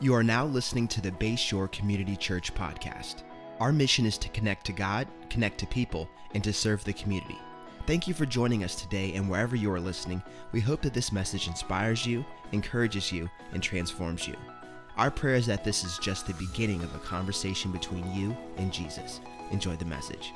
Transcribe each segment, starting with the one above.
You are now listening to the Bayshore Community Church podcast. Our mission is to connect to God, connect to people, and to serve the community. Thank you for joining us today, and wherever you are listening, we hope that this message inspires you, encourages you, and transforms you. Our prayer is that this is just the beginning of a conversation between you and Jesus. Enjoy the message.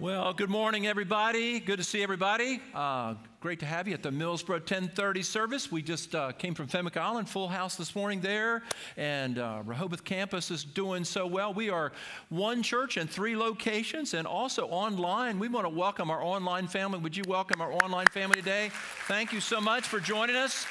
Well, good morning, everybody. Good to see everybody. Uh, great to have you at the Millsboro 1030 service. We just uh, came from Fenwick Island, full house this morning there, and uh, Rehoboth campus is doing so well. We are one church in three locations and also online. We want to welcome our online family. Would you welcome our online family today? Thank you so much for joining us.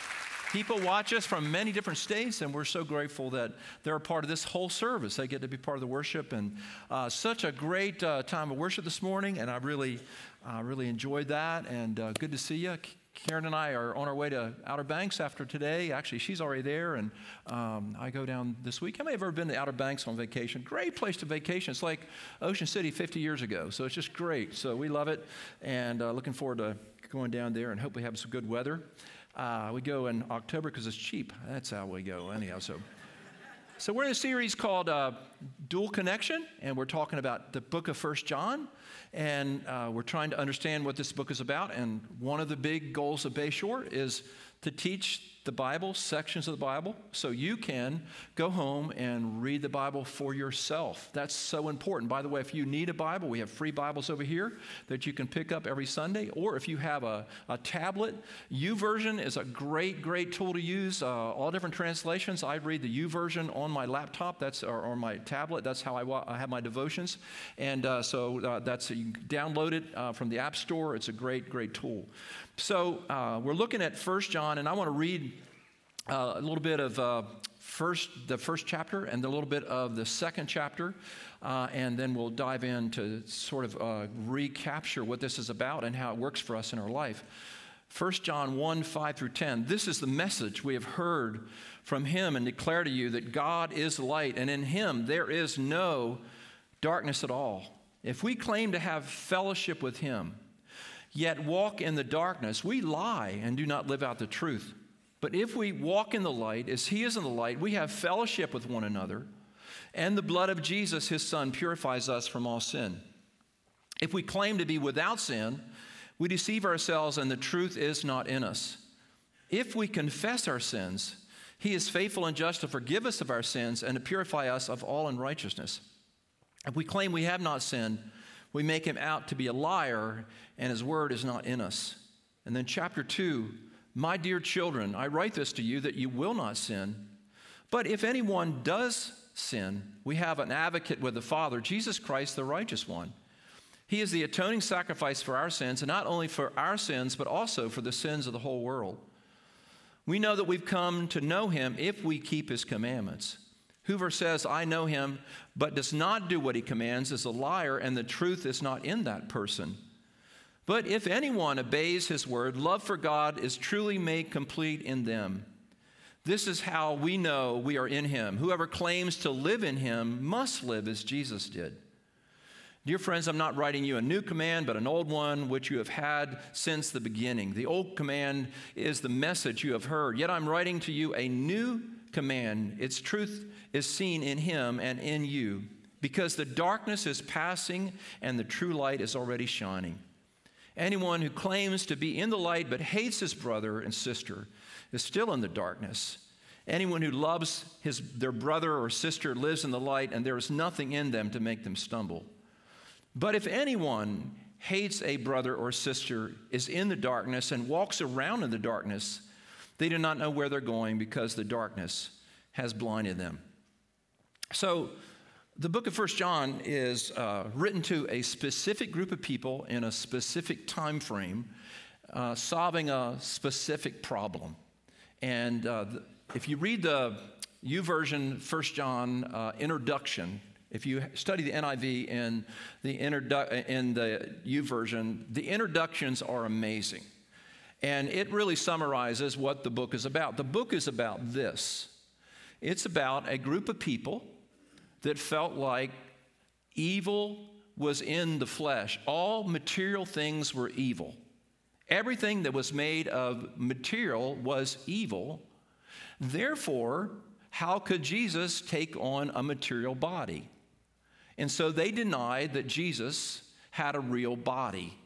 People watch us from many different states, and we're so grateful that they're a part of this whole service. They get to be part of the worship, and uh, such a great uh, time of worship this morning, and I really, uh, really enjoyed that, and uh, good to see you. Karen and I are on our way to Outer Banks after today. Actually, she's already there, and um, I go down this week. How many have ever been to Outer Banks on vacation? Great place to vacation. It's like Ocean City 50 years ago, so it's just great. So we love it, and uh, looking forward to going down there and hope we have some good weather. Uh, we go in October because it's cheap. That's how we go, anyhow. So, so we're in a series called uh, Dual Connection, and we're talking about the book of First John, and uh, we're trying to understand what this book is about. And one of the big goals of Bayshore is to teach the Bible, sections of the Bible, so you can go home and read the Bible for yourself. That's so important. By the way, if you need a Bible, we have free Bibles over here that you can pick up every Sunday. Or if you have a, a tablet, YouVersion is a great, great tool to use. Uh, all different translations. I read the YouVersion on my laptop, that's or, or my tablet. That's how I, I have my devotions. And uh, so uh, that's you download it uh, from the App Store. It's a great, great tool. So uh, we're looking at First John, and I want to read uh, a little bit of uh, first the first chapter and a little bit of the second chapter, uh, and then we'll dive in to sort of uh, recapture what this is about and how it works for us in our life. 1 John 1 5 through 10. This is the message we have heard from him and declare to you that God is light, and in him there is no darkness at all. If we claim to have fellowship with him, yet walk in the darkness, we lie and do not live out the truth. But if we walk in the light as he is in the light, we have fellowship with one another, and the blood of Jesus, his son, purifies us from all sin. If we claim to be without sin, we deceive ourselves and the truth is not in us. If we confess our sins, he is faithful and just to forgive us of our sins and to purify us of all unrighteousness. If we claim we have not sinned, we make him out to be a liar and his word is not in us. And then, chapter 2 My dear children, I write this to you that you will not sin. But if anyone does sin, we have an advocate with the Father, Jesus Christ, the righteous one. He is the atoning sacrifice for our sins, and not only for our sins, but also for the sins of the whole world. We know that we've come to know him if we keep his commandments. Whoever says, I know him, but does not do what he commands is a liar, and the truth is not in that person. But if anyone obeys his word, love for God is truly made complete in them. This is how we know we are in him. Whoever claims to live in him must live as Jesus did. Dear friends, I'm not writing you a new command, but an old one which you have had since the beginning. The old command is the message you have heard, yet I'm writing to you a new command. Its truth is seen in him and in you, because the darkness is passing and the true light is already shining. Anyone who claims to be in the light but hates his brother and sister is still in the darkness. Anyone who loves his, their brother or sister lives in the light, and there is nothing in them to make them stumble. But if anyone hates a brother or sister, is in the darkness, and walks around in the darkness, they do not know where they're going because the darkness has blinded them. So, the book of First John is uh, written to a specific group of people in a specific time frame, uh, solving a specific problem. And uh, if you read the YouVersion First John uh, introduction, if you study the NIV and the, introdu- in the YouVersion, the introductions are amazing. And it really summarizes what the book is about. The book is about this it's about a group of people that felt like evil was in the flesh. All material things were evil. Everything that was made of material was evil. Therefore, how could Jesus take on a material body? And so they denied that Jesus had a real body,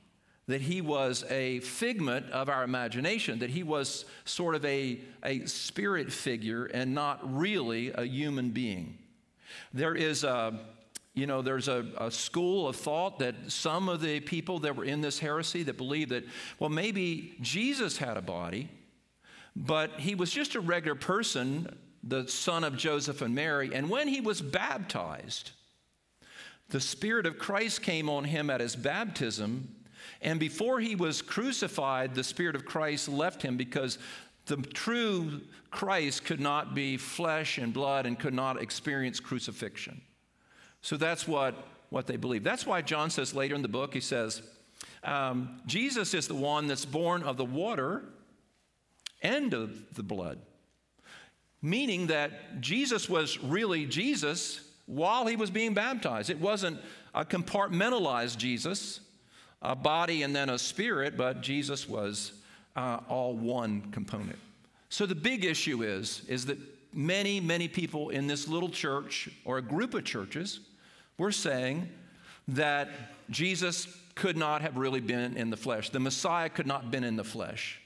that he was a figment of our imagination, that he was sort of a, a spirit figure and not really a human being. There is a you know, there's a, a, school of thought that some of the people that were in this heresy that believe that, well, maybe Jesus had a body, but he was just a regular person, the son of Joseph and Mary. And when he was baptized, the Spirit of Christ came on him at his baptism. And before he was crucified, the Spirit of Christ left him because the true Christ could not be flesh and blood and could not experience crucifixion. So that's what, what they believe. That's why John says later in the book, he says, um, Jesus is the one that's born of the water and of the blood. Meaning that Jesus was really Jesus while he was being baptized. It wasn't a compartmentalized Jesus, a body and then a spirit, but Jesus was uh, all one component. So the big issue is, is that many, many people in this little church or a group of churches we're saying that Jesus could not have really been in the flesh. The Messiah could not have been in the flesh.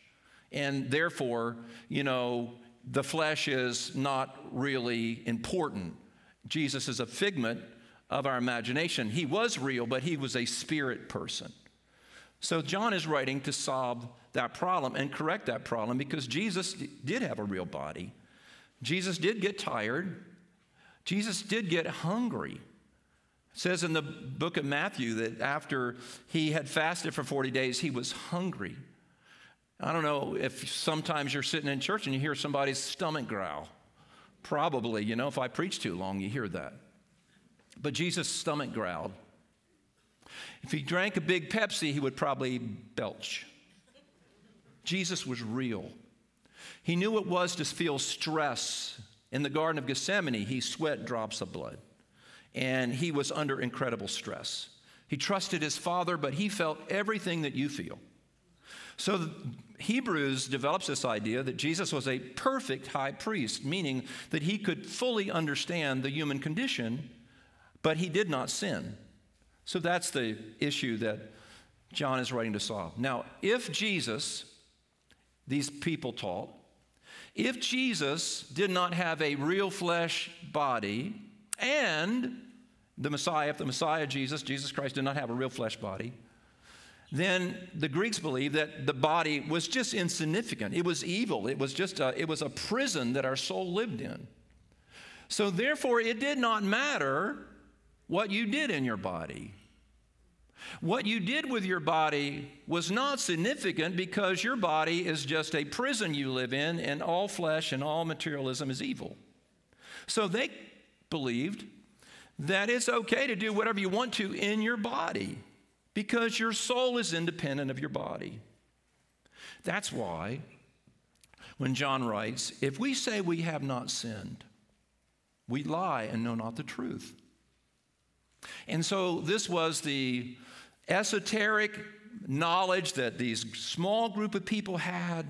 And therefore, you know, the flesh is not really important. Jesus is a figment of our imagination. He was real, but he was a spirit person. So John is writing to solve that problem and correct that problem because Jesus did have a real body. Jesus did get tired. Jesus did get hungry. It says in the book of Matthew that after he had fasted for 40 days, he was hungry. I don't know if sometimes you're sitting in church and you hear somebody's stomach growl. Probably, you know, if I preach too long, you hear that. But Jesus' stomach growled. If he drank a big Pepsi, he would probably belch. Jesus was real. He knew what it was to feel stress. In the Garden of Gethsemane, he sweat drops of blood and he was under incredible stress. He trusted his father, but he felt everything that you feel. So Hebrews develops this idea that Jesus was a perfect high priest, meaning that he could fully understand the human condition, but he did not sin. So that's the issue that John is writing to solve. Now, if Jesus, these people taught, if Jesus did not have a real flesh body, and the Messiah, if the Messiah, Jesus, Jesus Christ, did not have a real flesh body, then the Greeks believed that the body was just insignificant. It was evil. It was just a, it was a prison that our soul lived in. So therefore, it did not matter what you did in your body. What you did with your body was not significant because your body is just a prison you live in, and all flesh and all materialism is evil. So they believed that it's okay to do whatever you want to in your body because your soul is independent of your body. That's why when John writes, if we say we have not sinned, we lie and know not the truth. And so this was the esoteric knowledge that these small group of people had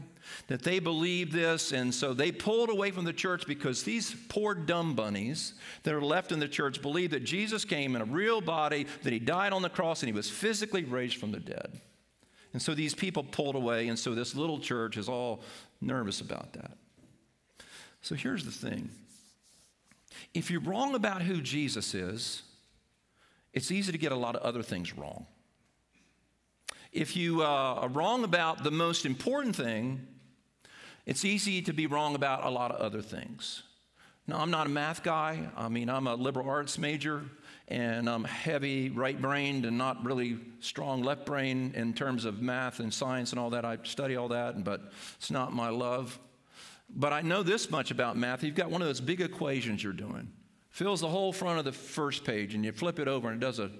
that they believed this and so they pulled away from the church because these poor dumb bunnies that are left in the church believe that jesus came in a real body that he died on the cross and he was physically raised from the dead. And so these people pulled away and so this little church is all nervous about that. So here's the thing. If you're wrong about who jesus is it's easy to get a lot of other things wrong if you uh, are wrong about the most important thing, it's easy to be wrong about a lot of other things. Now, I'm not a math guy. I mean, I'm a liberal arts major, and I'm heavy right brained and not really strong left brain in terms of math and science and all that. I study all that, but it's not my love. But I know this much about math. You've got one of those big equations you're doing. Fills the whole front of the first page, and you flip it over, and it does a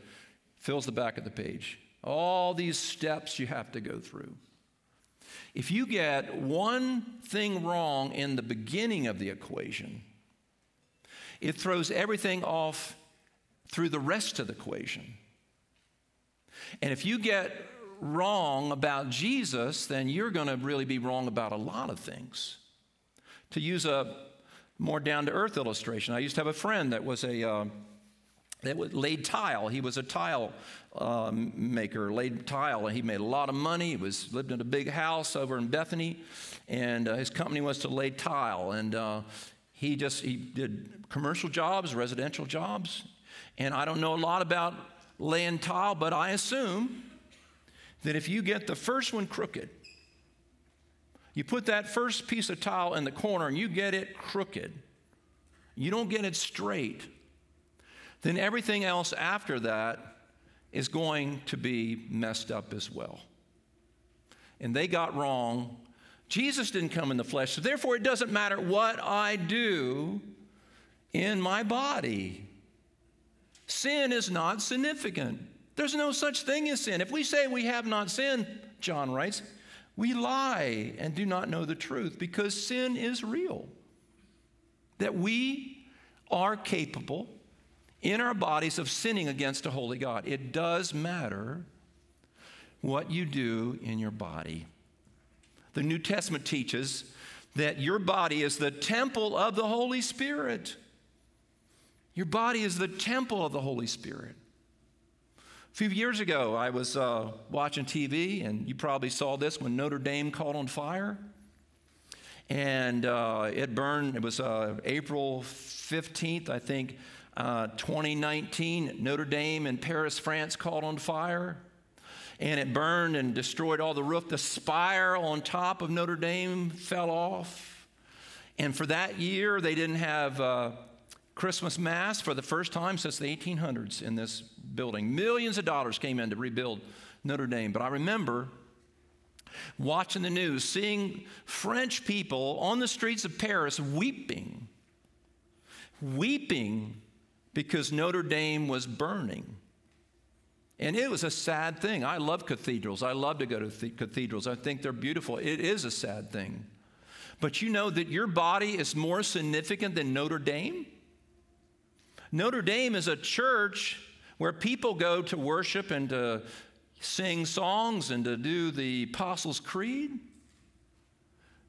fills the back of the page. All these steps you have to go through. If you get one thing wrong in the beginning of the equation, it throws everything off through the rest of the equation. And if you get wrong about Jesus, then you're going to really be wrong about a lot of things. To use a more down to earth illustration. I used to have a friend that was a uh, that laid tile. He was a tile uh, maker, laid tile, and he made a lot of money. He was lived in a big house over in Bethany, and uh, his company was to lay tile. And uh, he just he did commercial jobs, residential jobs, and I don't know a lot about laying tile, but I assume that if you get the first one crooked, you put that first piece of tile in the corner and you get it crooked, you don't get it straight then everything else after that is going to be messed up as well. And they got wrong. Jesus didn't come in the flesh, so therefore it doesn't matter what I do in my body. Sin is not significant. There's no such thing as sin. If we say we have not sinned, John writes, we lie and do not know the truth because sin is real. That we are capable in our bodies of sinning against a holy God. It does matter what you do in your body. The New Testament teaches that your body is the temple of the Holy Spirit. Your body is the temple of the Holy Spirit. A few years ago, I was uh, watching TV, and you probably saw this when Notre Dame caught on fire. And uh, it burned, it was uh, April 15th, I think, uh, 2019, Notre Dame in Paris, France caught on fire and it burned and destroyed all the roof. The spire on top of Notre Dame fell off. And for that year, they didn't have uh, Christmas Mass for the first time since the 1800s in this building. Millions of dollars came in to rebuild Notre Dame. But I remember watching the news, seeing French people on the streets of Paris weeping, weeping because Notre Dame was burning. And it was a sad thing. I love cathedrals. I love to go to th- cathedrals. I think they're beautiful. It is a sad thing. But you know that your body is more significant than Notre Dame? Notre Dame is a church where people go to worship and to sing songs and to do the Apostles' Creed.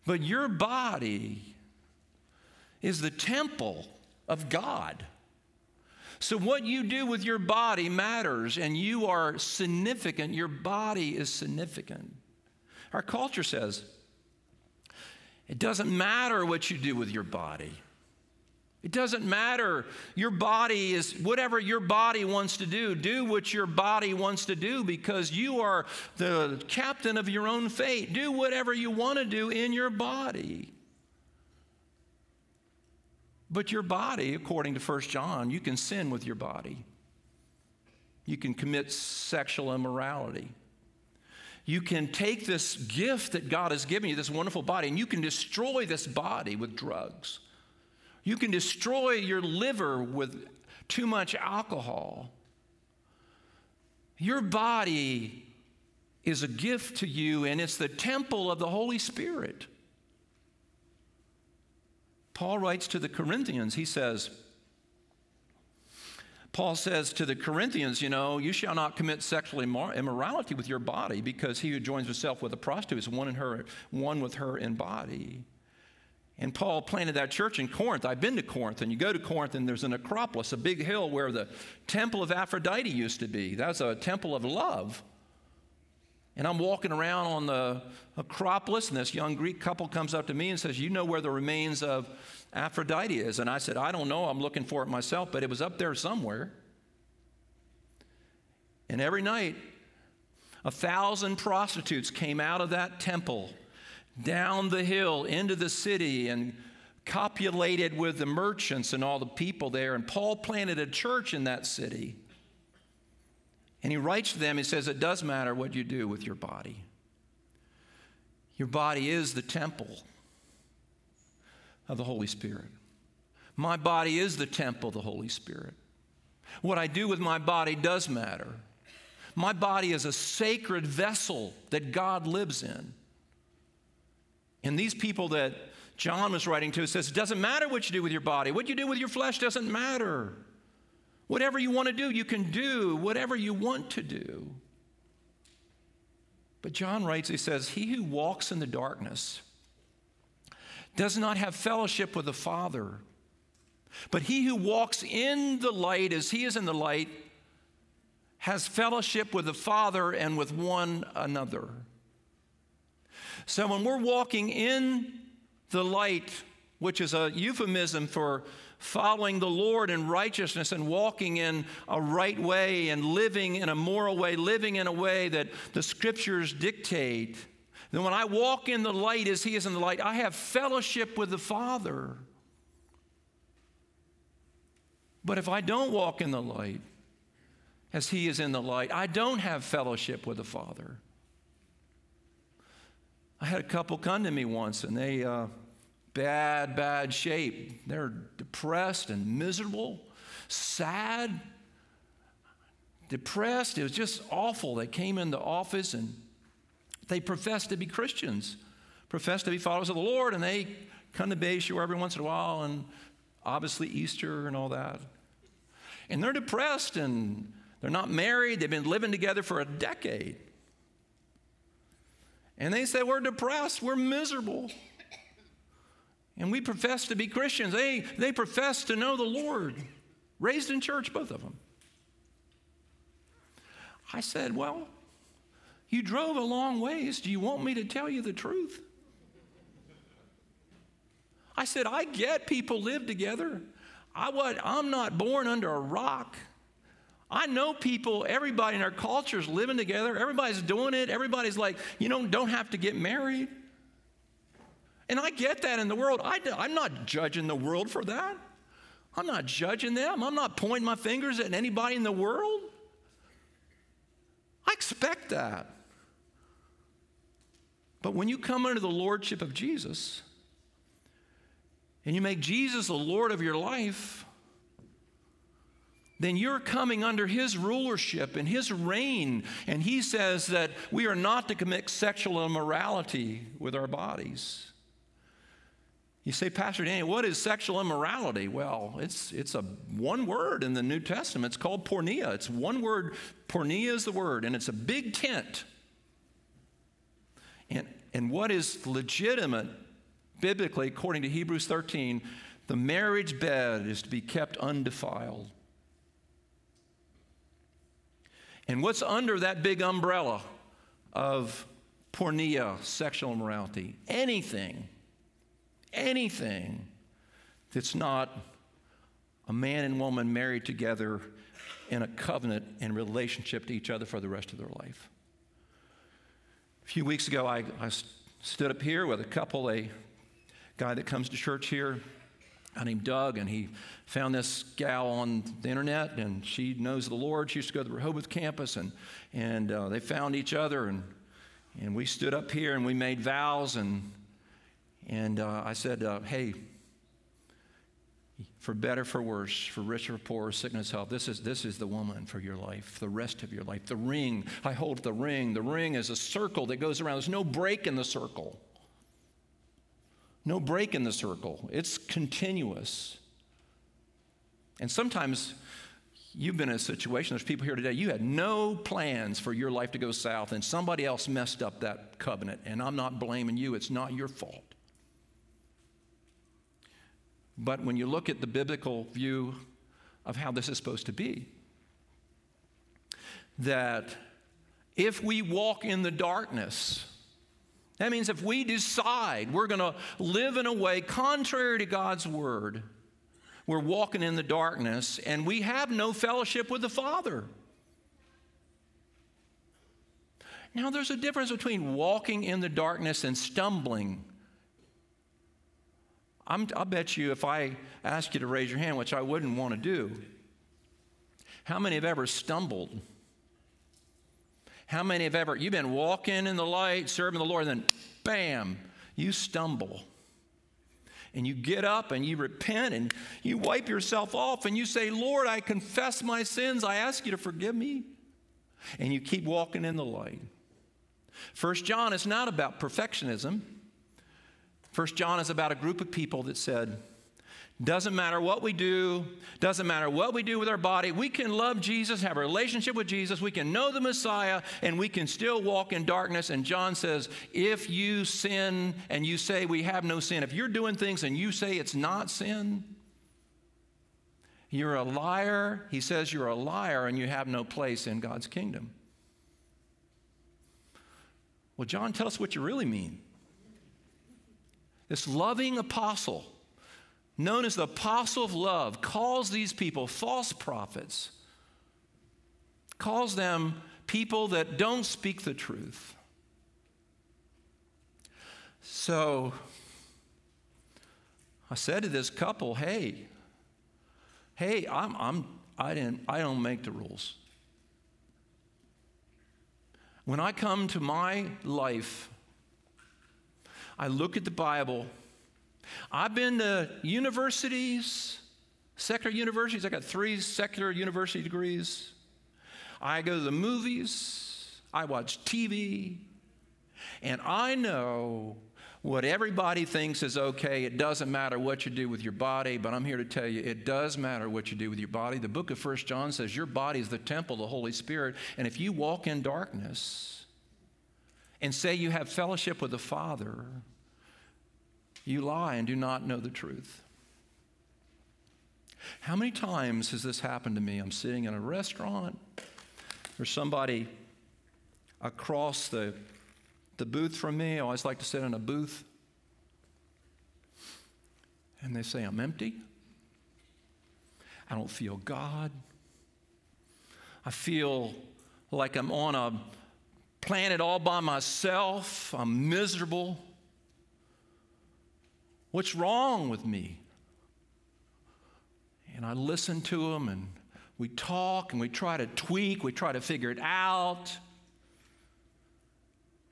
But your body is the temple of God. So, what you do with your body matters, and you are significant. Your body is significant. Our culture says it doesn't matter what you do with your body. It doesn't matter. Your body is whatever your body wants to do. Do what your body wants to do because you are the captain of your own fate. Do whatever you want to do in your body. But your body, according to 1 John, you can sin with your body. You can commit sexual immorality. You can take this gift that God has given you, this wonderful body, and you can destroy this body with drugs. You can destroy your liver with too much alcohol. Your body is a gift to you, and it's the temple of the Holy Spirit. Paul writes to the Corinthians, he says, Paul says to the Corinthians, you know, you shall not commit sexual immorality with your body because he who joins himself with a prostitute is one in her, one with her in body. And Paul planted that church in Corinth. I've been to Corinth, and you go to Corinth, and there's an Acropolis, a big hill where the temple of Aphrodite used to be. That's a temple of love. And I'm walking around on the Acropolis, and this young Greek couple comes up to me and says, You know where the remains of Aphrodite is? And I said, I don't know. I'm looking for it myself, but it was up there somewhere. And every night, a thousand prostitutes came out of that temple down the hill into the city and copulated with the merchants and all the people there. And Paul planted a church in that city. And he writes to them, he says, It does matter what you do with your body. Your body is the temple of the Holy Spirit. My body is the temple of the Holy Spirit. What I do with my body does matter. My body is a sacred vessel that God lives in. And these people that John was writing to says, It doesn't matter what you do with your body. What you do with your flesh doesn't matter. Whatever you want to do, you can do whatever you want to do. But John writes, he says, He who walks in the darkness does not have fellowship with the Father. But he who walks in the light as he is in the light has fellowship with the Father and with one another. So when we're walking in the light, which is a euphemism for following the Lord in righteousness and walking in a right way and living in a moral way, living in a way that the scriptures dictate, then when I walk in the light as He is in the light, I have fellowship with the Father. But if I don't walk in the light as He is in the light, I don't have fellowship with the Father. I had a couple come to me once and they, uh, bad, bad shape. They're depressed and miserable, sad, depressed. It was just awful. They came in the office and they professed to be Christians, professed to be followers of the Lord, and they come to Bayshore every once in a while, and obviously Easter and all that. And they're depressed and they're not married, they've been living together for a decade. And they say, We're depressed, we're miserable. And we profess to be Christians. They, they profess to know the Lord, raised in church, both of them. I said, Well, you drove a long ways. Do you want me to tell you the truth? I said, I get people live together. I what I'm not born under a rock. I know people, everybody in our culture is living together. Everybody's doing it. Everybody's like, you know, don't have to get married. And I get that in the world. I, I'm not judging the world for that. I'm not judging them. I'm not pointing my fingers at anybody in the world. I expect that. But when you come under the lordship of Jesus and you make Jesus the Lord of your life, then you're coming under his rulership and his reign. And he says that we are not to commit sexual immorality with our bodies. You say, Pastor Danny, what is sexual immorality? Well, it's, it's a one word in the New Testament. It's called porneia. It's one word. Porneia is the word, and it's a big tent. And, and what is legitimate biblically, according to Hebrews 13, the marriage bed is to be kept undefiled. And what's under that big umbrella of porneia, sexual immorality? Anything anything that's not a man and woman married together in a covenant and relationship to each other for the rest of their life. A few weeks ago, I, I stood up here with a couple, a guy that comes to church here named Doug, and he found this gal on the internet, and she knows the Lord. She used to go to the Rehoboth campus, and, and uh, they found each other, and, and we stood up here and we made vows, and and uh, I said, uh, hey, for better, for worse, for richer, for poorer, sickness, health, this is, this is the woman for your life, the rest of your life. The ring, I hold the ring. The ring is a circle that goes around. There's no break in the circle. No break in the circle. It's continuous. And sometimes you've been in a situation, there's people here today, you had no plans for your life to go south, and somebody else messed up that covenant. And I'm not blaming you, it's not your fault. But when you look at the biblical view of how this is supposed to be, that if we walk in the darkness, that means if we decide we're going to live in a way contrary to God's word, we're walking in the darkness and we have no fellowship with the Father. Now, there's a difference between walking in the darkness and stumbling I'm, I'll bet you if I ask you to raise your hand, which I wouldn't want to do, how many have ever stumbled? How many have ever, you've been walking in the light, serving the Lord, and then bam, you stumble. And you get up and you repent and you wipe yourself off and you say, Lord, I confess my sins. I ask you to forgive me. And you keep walking in the light. First John is not about perfectionism. First John is about a group of people that said, Doesn't matter what we do, doesn't matter what we do with our body. We can love Jesus, have a relationship with Jesus, we can know the Messiah, and we can still walk in darkness. And John says, if you sin and you say we have no sin, if you're doing things and you say it's not sin, you're a liar. He says you're a liar and you have no place in God's kingdom. Well, John, tell us what you really mean. This loving apostle known as the apostle of love, calls these people false prophets, calls them people that don't speak the truth. So I said to this couple, hey, hey, I'm, I'm, I, didn't, I don't make the rules. When I come to my life, I look at the Bible I've been to universities, secular universities. I got three secular university degrees. I go to the movies. I watch TV. And I know what everybody thinks is okay. It doesn't matter what you do with your body, but I'm here to tell you it does matter what you do with your body. The book of First John says your body is the temple of the Holy Spirit. And if you walk in darkness and say you have fellowship with the Father, you lie and do not know the truth. How many times has this happened to me? I'm sitting in a restaurant, or somebody across the, the booth from me. I always like to sit in a booth. And they say, I'm empty. I don't feel God. I feel like I'm on a planet all by myself. I'm miserable. What's wrong with me? And I listen to them and we talk and we try to tweak, we try to figure it out.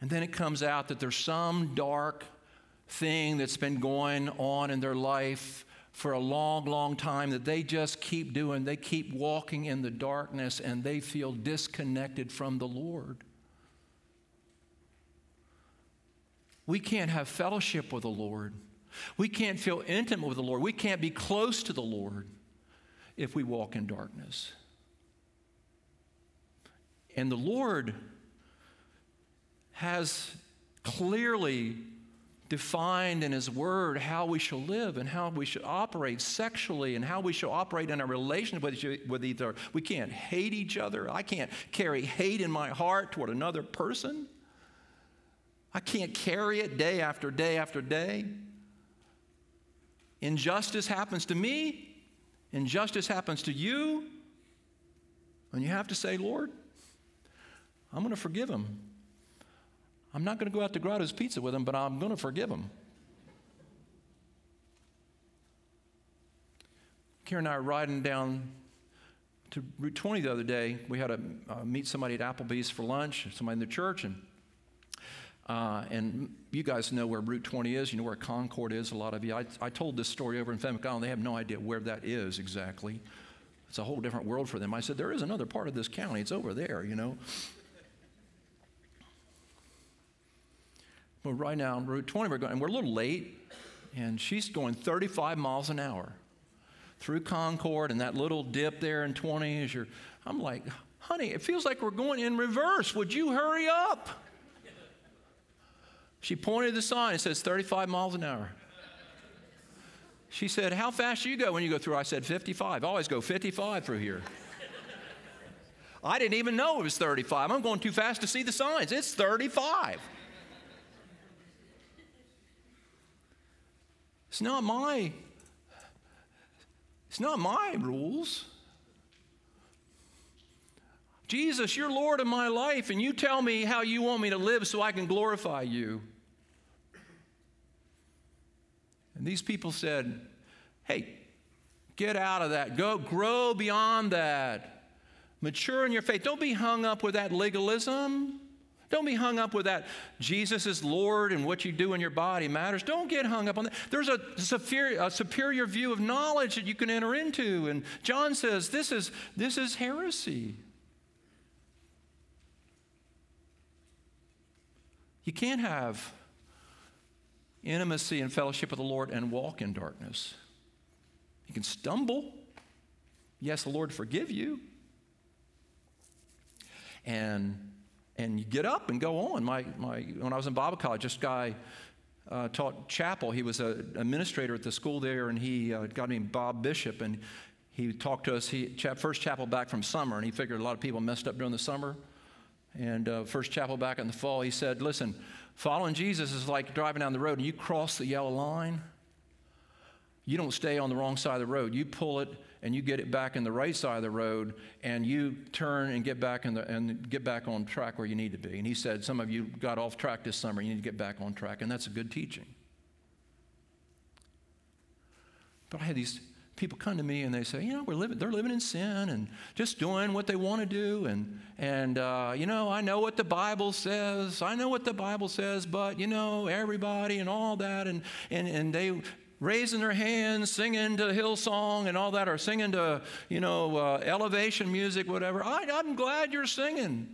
And then it comes out that there's some dark thing that's been going on in their life for a long, long time that they just keep doing. They keep walking in the darkness and they feel disconnected from the Lord. We can't have fellowship with the Lord we can't feel intimate with the Lord. We can't be close to the Lord if we walk in darkness. And the Lord has clearly defined in His Word how we shall live and how we should operate sexually and how we shall operate in our relationship with, with each other. We can't hate each other. I can't carry hate in my heart toward another person. I can't carry it day after day after day. Injustice happens to me, injustice happens to you, and you have to say, Lord, I'm going to forgive him. I'm not going to go out to Grotto's Pizza with him, but I'm going to forgive him. Karen and I were riding down to Route 20 the other day. We had to uh, meet somebody at Applebee's for lunch, somebody in the church, and uh, and you guys know where Route 20 is. You know where Concord is, a lot of you. I, I told this story over in Fenwick Island. They have no idea where that is exactly. It's a whole different world for them. I said, There is another part of this county. It's over there, you know. But right now on Route 20, we're going, and we're a little late, and she's going 35 miles an hour through Concord, and that little dip there in 20 is your. I'm like, honey, it feels like we're going in reverse. Would you hurry up? She pointed the sign. It says 35 miles an hour. She said, How fast do you go when you go through? I said, 55. I always go 55 through here. I didn't even know it was 35. I'm going too fast to see the signs. It's 35. It's not my it's not my rules. Jesus, you're Lord of my life, and you tell me how you want me to live so I can glorify you. And these people said, Hey, get out of that. Go grow beyond that. Mature in your faith. Don't be hung up with that legalism. Don't be hung up with that Jesus is Lord and what you do in your body matters. Don't get hung up on that. There's a superior, a superior view of knowledge that you can enter into. And John says this is, this is heresy. You can't have intimacy and fellowship with the Lord and walk in darkness. You can stumble. Ask the Lord forgive you. And, and you get up and go on. My, my, when I was in Bible college, this guy uh, taught chapel. He was an administrator at the school there, and he uh, got named Bob Bishop. And he talked to us. He first chapel back from summer, and he figured a lot of people messed up during the summer. And uh, first chapel back in the fall, he said, "Listen, following Jesus is like driving down the road, and you cross the yellow line. You don't stay on the wrong side of the road. You pull it." and you get it back in the right side of the road and you turn and get back in the, and get back on track where you need to be. And he said, Some of you got off track this summer, you need to get back on track. And that's a good teaching. But I had these people come to me and they say, you know, we're living, they're living in sin and just doing what they want to do. And, and uh, you know, I know what the Bible says. I know what the Bible says, but, you know, everybody and all that. And, and, and they, raising their hands, singing to Hillsong and all that, or singing to, you know, uh, elevation music, whatever. I, I'm glad you're singing.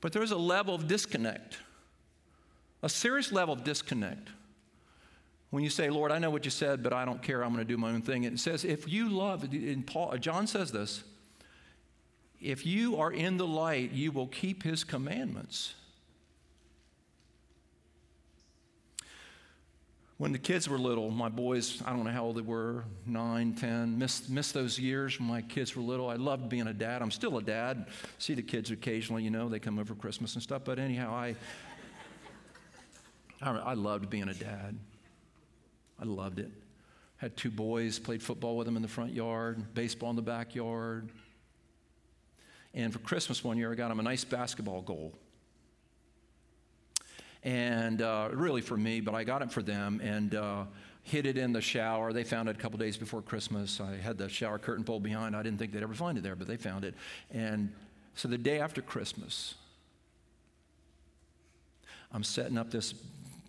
But there's a level of disconnect, a serious level of disconnect. When you say, Lord, I know what you said, but I don't care, I'm going to do my own thing. It says, if you love, in Paul, John says this, if you are in the light, you will keep his commandments. When the kids were little, my boys, I don't know how old they were, nine, ten, missed, missed those years when my kids were little. I loved being a dad. I'm still a dad. See the kids occasionally, you know, they come over Christmas and stuff. But anyhow, I, I, I loved being a dad. I loved it. Had two boys, played football with them in the front yard, baseball in the backyard. And for Christmas one year, I got them a nice basketball goal and uh, really for me, but I got it for them and uh, hid it in the shower. They found it a couple days before Christmas. I had the shower curtain pulled behind. I didn't think they'd ever find it there, but they found it. And so the day after Christmas, I'm setting up this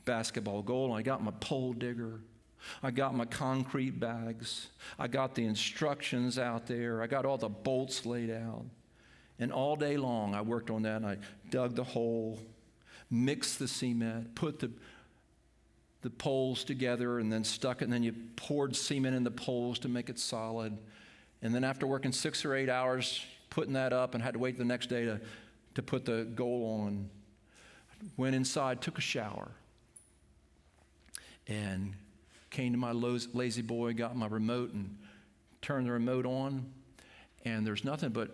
basketball goal, and I got my pole digger. I got my concrete bags. I got the instructions out there. I got all the bolts laid out. And all day long, I worked on that, and I dug the hole mixed the cement, put the, the poles together, and then stuck it, and then you poured cement in the poles to make it solid. And then after working six or eight hours putting that up and had to wait the next day to, to put the goal on, went inside, took a shower, and came to my La-Z-Boy, got my remote, and turned the remote on. And there's nothing but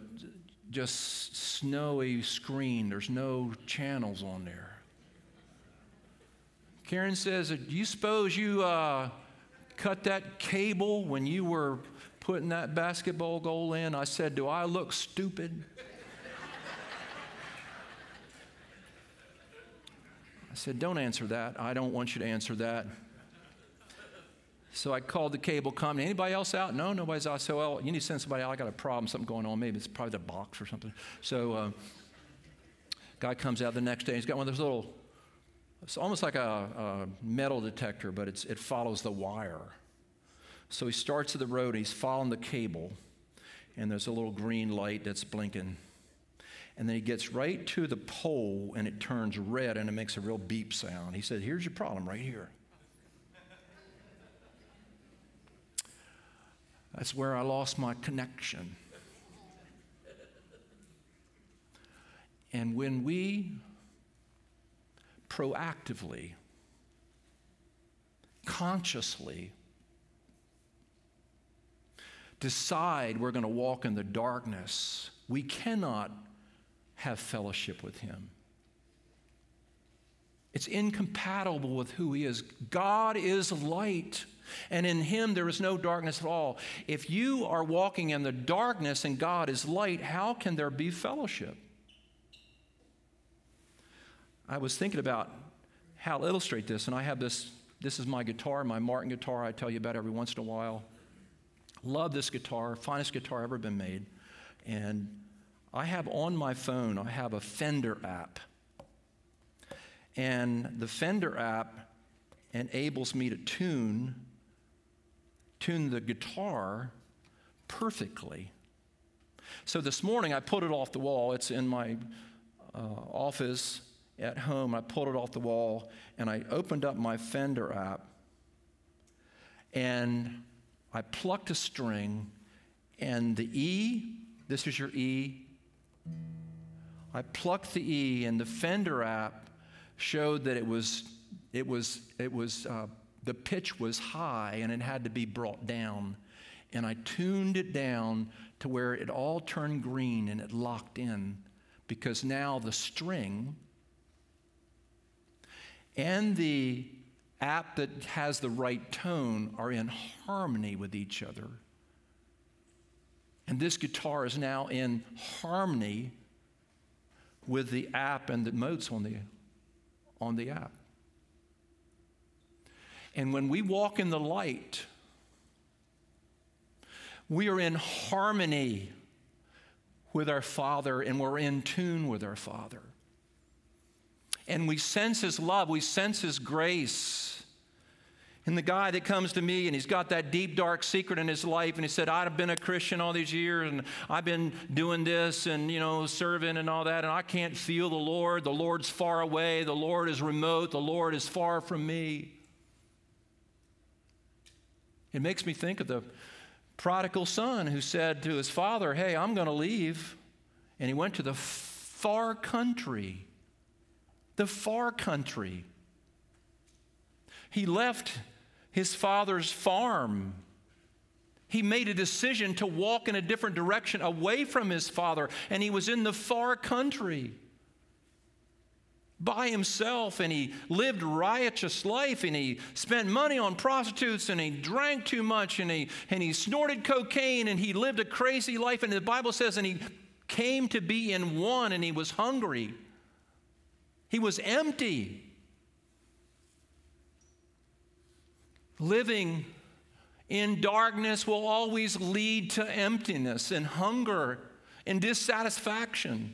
just snowy screen. There's no channels on there. Karen says, Do you suppose you uh, cut that cable when you were putting that basketball goal in? I said, Do I look stupid? I said, Don't answer that. I don't want you to answer that. So I called the cable company. Anybody else out? No, nobody's out. So, well, you need to send somebody out. I got a problem, something going on. Maybe it's probably the box or something. So, uh, guy comes out the next day. He's got one of those little, it's almost like a, a metal detector, but it follows the wire. So he starts at the road. He's following the cable, and there's a little green light that's blinking. And then he gets right to the pole, and it turns red, and it makes a real beep sound. He said, "Here's your problem right here." That's where I lost my connection. And when we proactively, consciously decide we're going to walk in the darkness, we cannot have fellowship with Him. It's incompatible with who He is. God is light and in him there is no darkness at all. If you are walking in the darkness and God is light, how can there be fellowship? I was thinking about how to illustrate this, and I have this. This is my guitar, my Martin guitar. I tell you about every once in a while. Love this guitar, finest guitar ever been made. And I have on my phone, I have a Fender app. And the Fender app enables me to tune tune the guitar perfectly. So this morning I pulled it off the wall. It's in my uh, office at home. I pulled it off the wall and I opened up my Fender app and I plucked a string, and the E, this is your E. I plucked the E, and the Fender app showed that it was, it was, it was, uh, the pitch was high and it had to be brought down. And I tuned it down to where it all turned green and it locked in because now the string and the app that has the right tone are in harmony with each other. And this guitar is now in harmony with the app and the notes on the, on the app. And when we walk in the light, we are in harmony with our Father and we're in tune with our Father. And we sense His love, we sense His grace. And the guy that comes to me and he's got that deep, dark secret in his life, and he said, I've been a Christian all these years, and I've been doing this and, you know, serving and all that, and I can't feel the Lord. The Lord's far away. The Lord is remote. The Lord is far from me. It makes me think of the prodigal son who said to his father, Hey, I'm going to leave. And he went to the far country. The far country. He left his father's farm. He made a decision to walk in a different direction away from his father, and he was in the far country by himself and he lived riotous life and he spent money on prostitutes and he drank too much and he, and he snorted cocaine and he lived a crazy life. And the bible says and he came to be in one and he was hungry. He was empty. Living in darkness will always lead to emptiness and hunger and dissatisfaction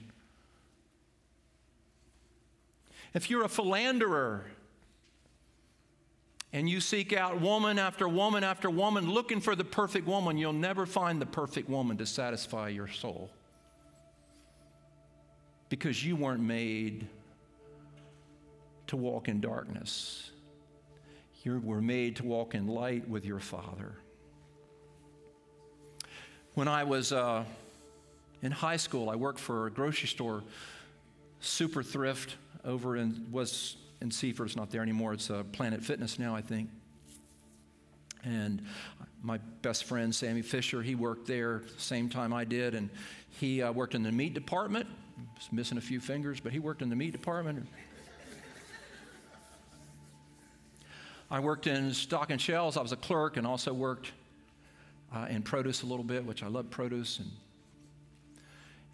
If you're a philanderer and you seek out woman after woman after woman looking for the perfect woman, you'll never find the perfect woman to satisfy your soul. Because you weren't made to walk in darkness. You were made to walk in light with your Father. When I was uh, in high school, I worked for a grocery store, Super Thrift over in was in Seaford. It's not there anymore. It's uh, Planet Fitness now, I think. And my best friend Sammy Fisher, he worked there same time I did, and he uh, worked in the meat department. Was missing a few fingers, but he worked in the meat department. I worked in stock and shells. I was a clerk and also worked uh, in produce a little bit, which I love produce. And,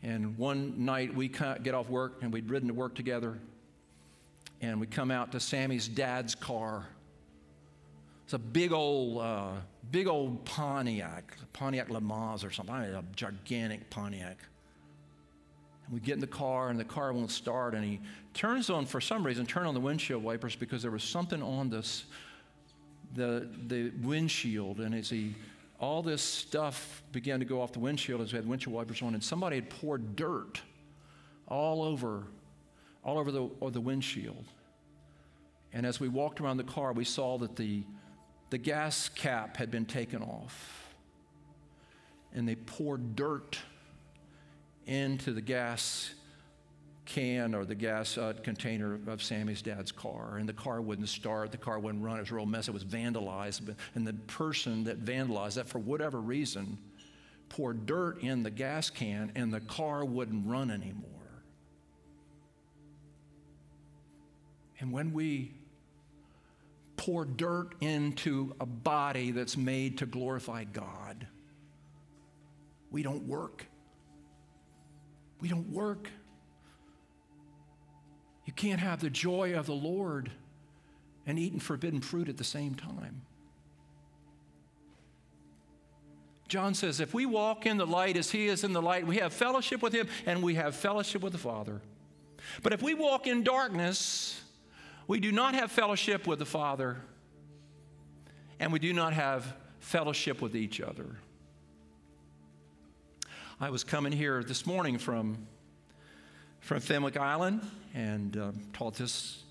and one night we get off work and we'd ridden to work together and we come out to Sammy's dad's car. It's a big old, uh, big old Pontiac, Pontiac Le Mans or something, a gigantic Pontiac. And we get in the car, and the car won't start, and he turns on, for some reason, turn on the windshield wipers because there was something on this, the, the windshield, and as he, all this stuff began to go off the windshield as we had windshield wipers on, and somebody had poured dirt all over all over the, over the windshield. And as we walked around the car, we saw that the, the gas cap had been taken off. And they poured dirt into the gas can or the gas uh, container of Sammy's dad's car, and the car wouldn't start, the car wouldn't run. It was a real mess. It was vandalized, and the person that vandalized that, for whatever reason, poured dirt in the gas can, and the car wouldn't run anymore. And when we pour dirt into a body that's made to glorify God, we don't work. We don't work. You can't have the joy of the Lord and eating forbidden fruit at the same time. John says, if we walk in the light as he is in the light, we have fellowship with him and we have fellowship with the Father. But if we walk in darkness, we do not have fellowship with the Father, and we do not have fellowship with each other. I was coming here this morning from, from Fenwick Island and uh, taught this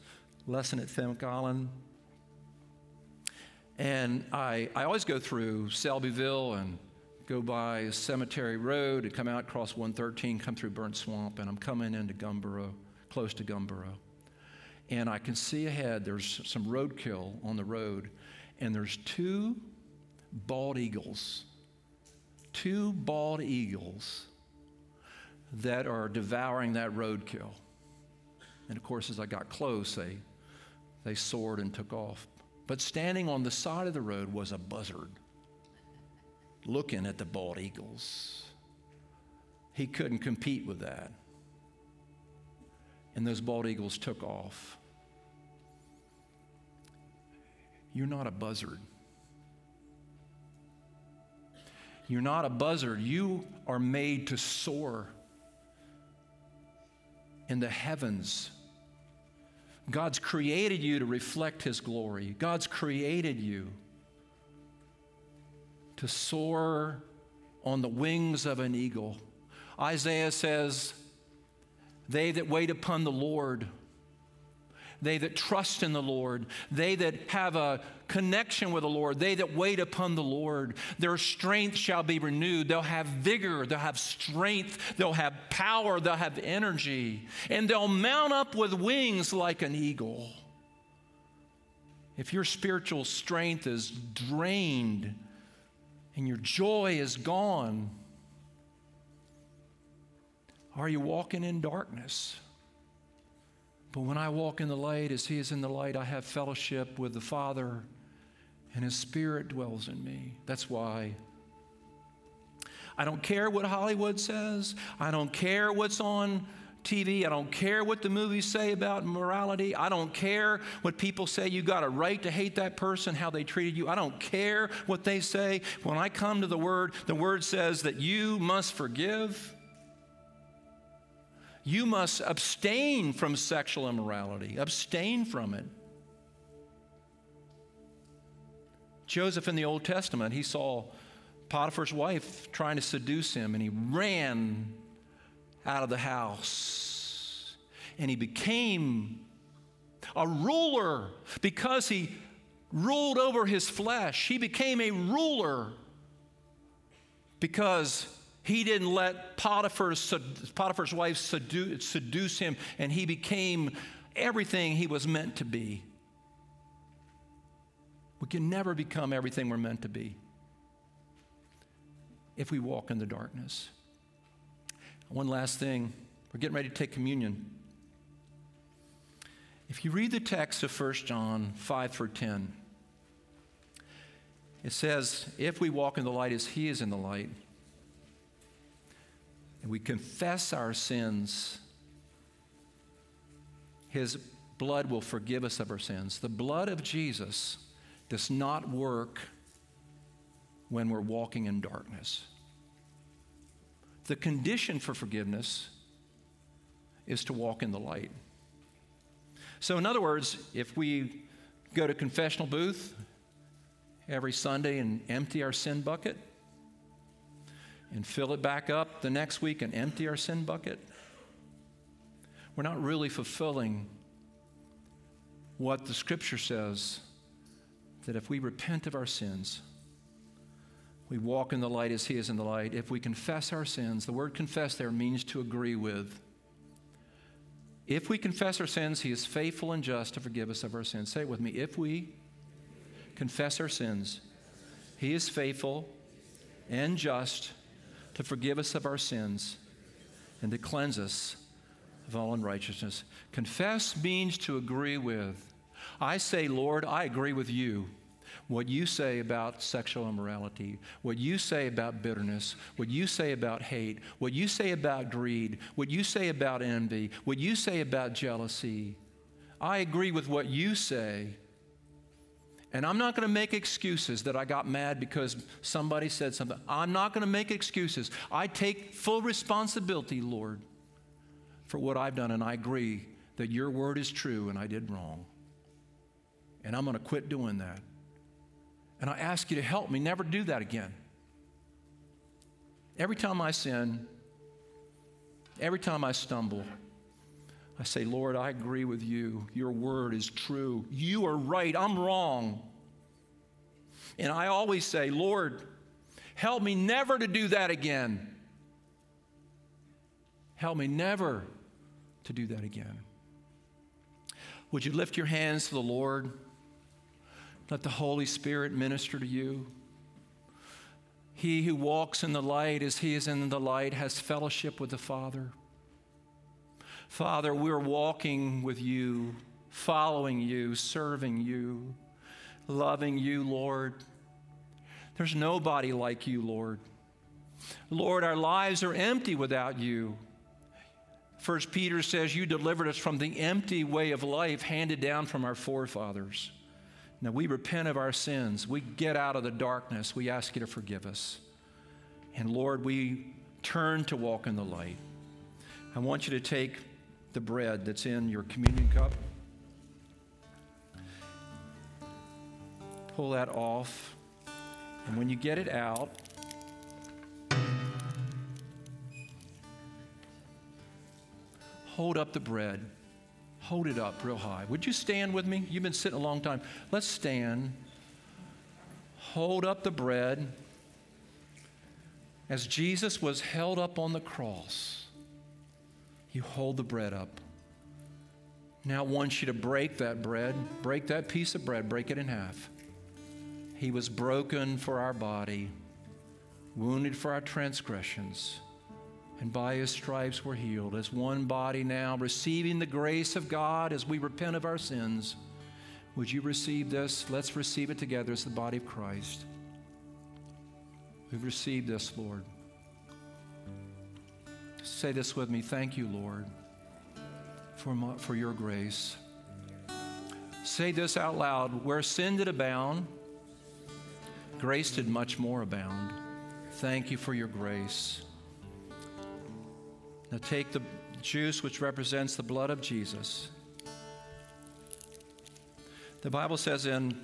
lesson at Fenwick Island. And I, I always go through Selbyville and go by Cemetery Road and come out across 113, come through Burnt Swamp, and I'm coming into Gumboro, close to Gumboro. And I can see ahead there's some roadkill on the road, and there's two bald eagles, two bald eagles that are devouring that roadkill. And of course, as I got close, they, they soared and took off. But standing on the side of the road was a buzzard looking at the bald eagles. He couldn't compete with that. And those bald eagles took off. You're not a buzzard. You're not a buzzard. You are made to soar in the heavens. God's created you to reflect His glory. God's created you to soar on the wings of an eagle. Isaiah says, They that wait upon the Lord they that trust in the Lord, they that have a connection with the Lord, they that wait upon the Lord, their strength shall be renewed. They'll have vigor, they'll have strength, they'll have power, they'll have energy, and they'll mount up with wings like an eagle. If your spiritual strength is drained and your joy is gone, are you walking in darkness? But when I walk in the light as He is in the light, I have fellowship with the Father, and His Spirit dwells in me. That's why. I don't care what Hollywood says. I don't care what's on TV. I don't care what the movies say about morality. I don't care what people say you got a right to hate that person, how they treated you. I don't care what they say. When I come to the Word, the Word says that you must forgive you must abstain from sexual immorality, abstain from it. Joseph in the Old Testament, he saw Potiphar's wife trying to seduce him, and he ran out of the house. And he became a ruler because he ruled over his flesh. He became a ruler because he didn't let Potiphar's, Potiphar's wife seduce, seduce him, and he became everything he was meant to be. We can never become everything we're meant to be if we walk in the darkness. One last thing we're getting ready to take communion. If you read the text of 1 John 5 through 10, it says, If we walk in the light as he is in the light, and we confess our sins, His blood will forgive us of our sins. The blood of Jesus does not work when we're walking in darkness. The condition for forgiveness is to walk in the light. So, in other words, if we go to confessional booth every Sunday and empty our sin bucket, and fill it back up the next week and empty our sin bucket, we're not really fulfilling what the scripture says that if we repent of our sins, we walk in the light as He is in the light. If we confess our sins, the word confess there means to agree with. If we confess our sins, He is faithful and just to forgive us of our sins. Say it with me. If we confess our sins, He is faithful and just to forgive us of our sins and to cleanse us of all unrighteousness. Confess means to agree with. I say, Lord, I agree with you. What you say about sexual immorality, what you say about bitterness, what you say about hate, what you say about greed, what you say about envy, what you say about jealousy. I agree with what you say and I'm not going to make excuses that I got mad because somebody said something. I'm not going to make excuses. I take full responsibility, Lord, for what I've done, and I agree that your word is true and I did wrong. And I'm going to quit doing that. And I ask you to help me never do that again. Every time I sin, every time I stumble, I say, Lord, I agree with you. Your word is true. You are right. I'm wrong. And I always say, Lord, help me never to do that again. Help me never to do that again. Would you lift your hands to the Lord? Let the Holy Spirit minister to you. He who walks in the light as he is in the light has fellowship with the Father. Father, we're walking with you, following you, serving you, loving you, Lord. There's nobody like you, Lord. Lord, our lives are empty without you. First Peter says you delivered us from the empty way of life handed down from our forefathers. Now we repent of our sins. We get out of the darkness. We ask you to forgive us. And Lord, we turn to walk in the light. I want you to take the bread that's in your communion cup. Pull that off. And when you get it out, hold up the bread. Hold it up real high. Would you stand with me? You've been sitting a long time. Let's stand. Hold up the bread. As Jesus was held up on the cross, you hold the bread up. Now I want you to break that bread, break that piece of bread, break it in half. He was broken for our body, wounded for our transgressions and by his stripes we're healed. As one body now, receiving the grace of God as we repent of our sins. Would you receive this? Let's receive it together as the body of Christ. We've received this, Lord. Say this with me. Thank you, Lord, for, my, for your grace. Say this out loud. Where sin did abound, grace did much more abound. Thank you for your grace. Now take the juice, which represents the blood of Jesus. The Bible says in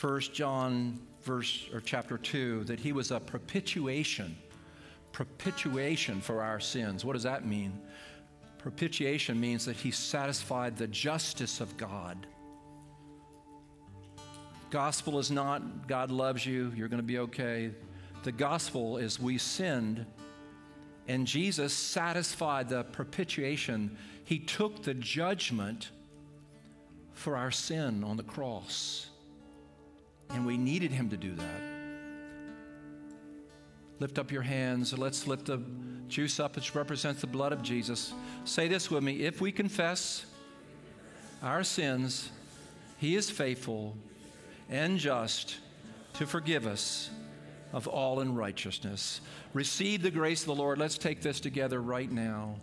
1 John verse or chapter 2 that he was a propitiation propitiation for our sins. What does that mean? Propitiation means that he satisfied the justice of God. Gospel is not God loves you, you're going to be okay. The gospel is we sinned and Jesus satisfied the propitiation. He took the judgment for our sin on the cross. And we needed him to do that. Lift up your hands. Let's lift the juice up, which represents the blood of Jesus. Say this with me If we confess our sins, he is faithful and just to forgive us of all unrighteousness. Receive the grace of the Lord. Let's take this together right now.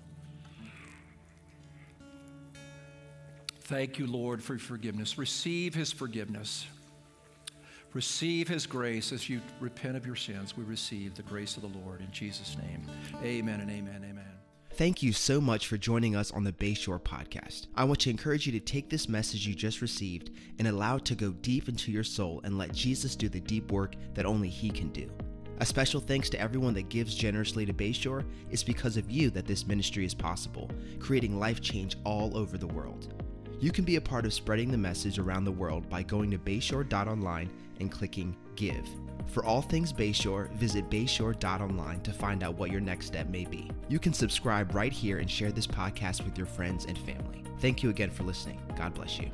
Thank you, Lord, for forgiveness. Receive his forgiveness. Receive his grace as you repent of your sins. We receive the grace of the Lord in Jesus' name. Amen and amen. Amen. Thank you so much for joining us on the Bayshore podcast. I want to encourage you to take this message you just received and allow it to go deep into your soul and let Jesus do the deep work that only He can do. A special thanks to everyone that gives generously to Bayshore. It's because of you that this ministry is possible, creating life change all over the world. You can be a part of spreading the message around the world by going to bayshore.online and clicking Give. For all things Bayshore, visit bayshore.online to find out what your next step may be. You can subscribe right here and share this podcast with your friends and family. Thank you again for listening. God bless you.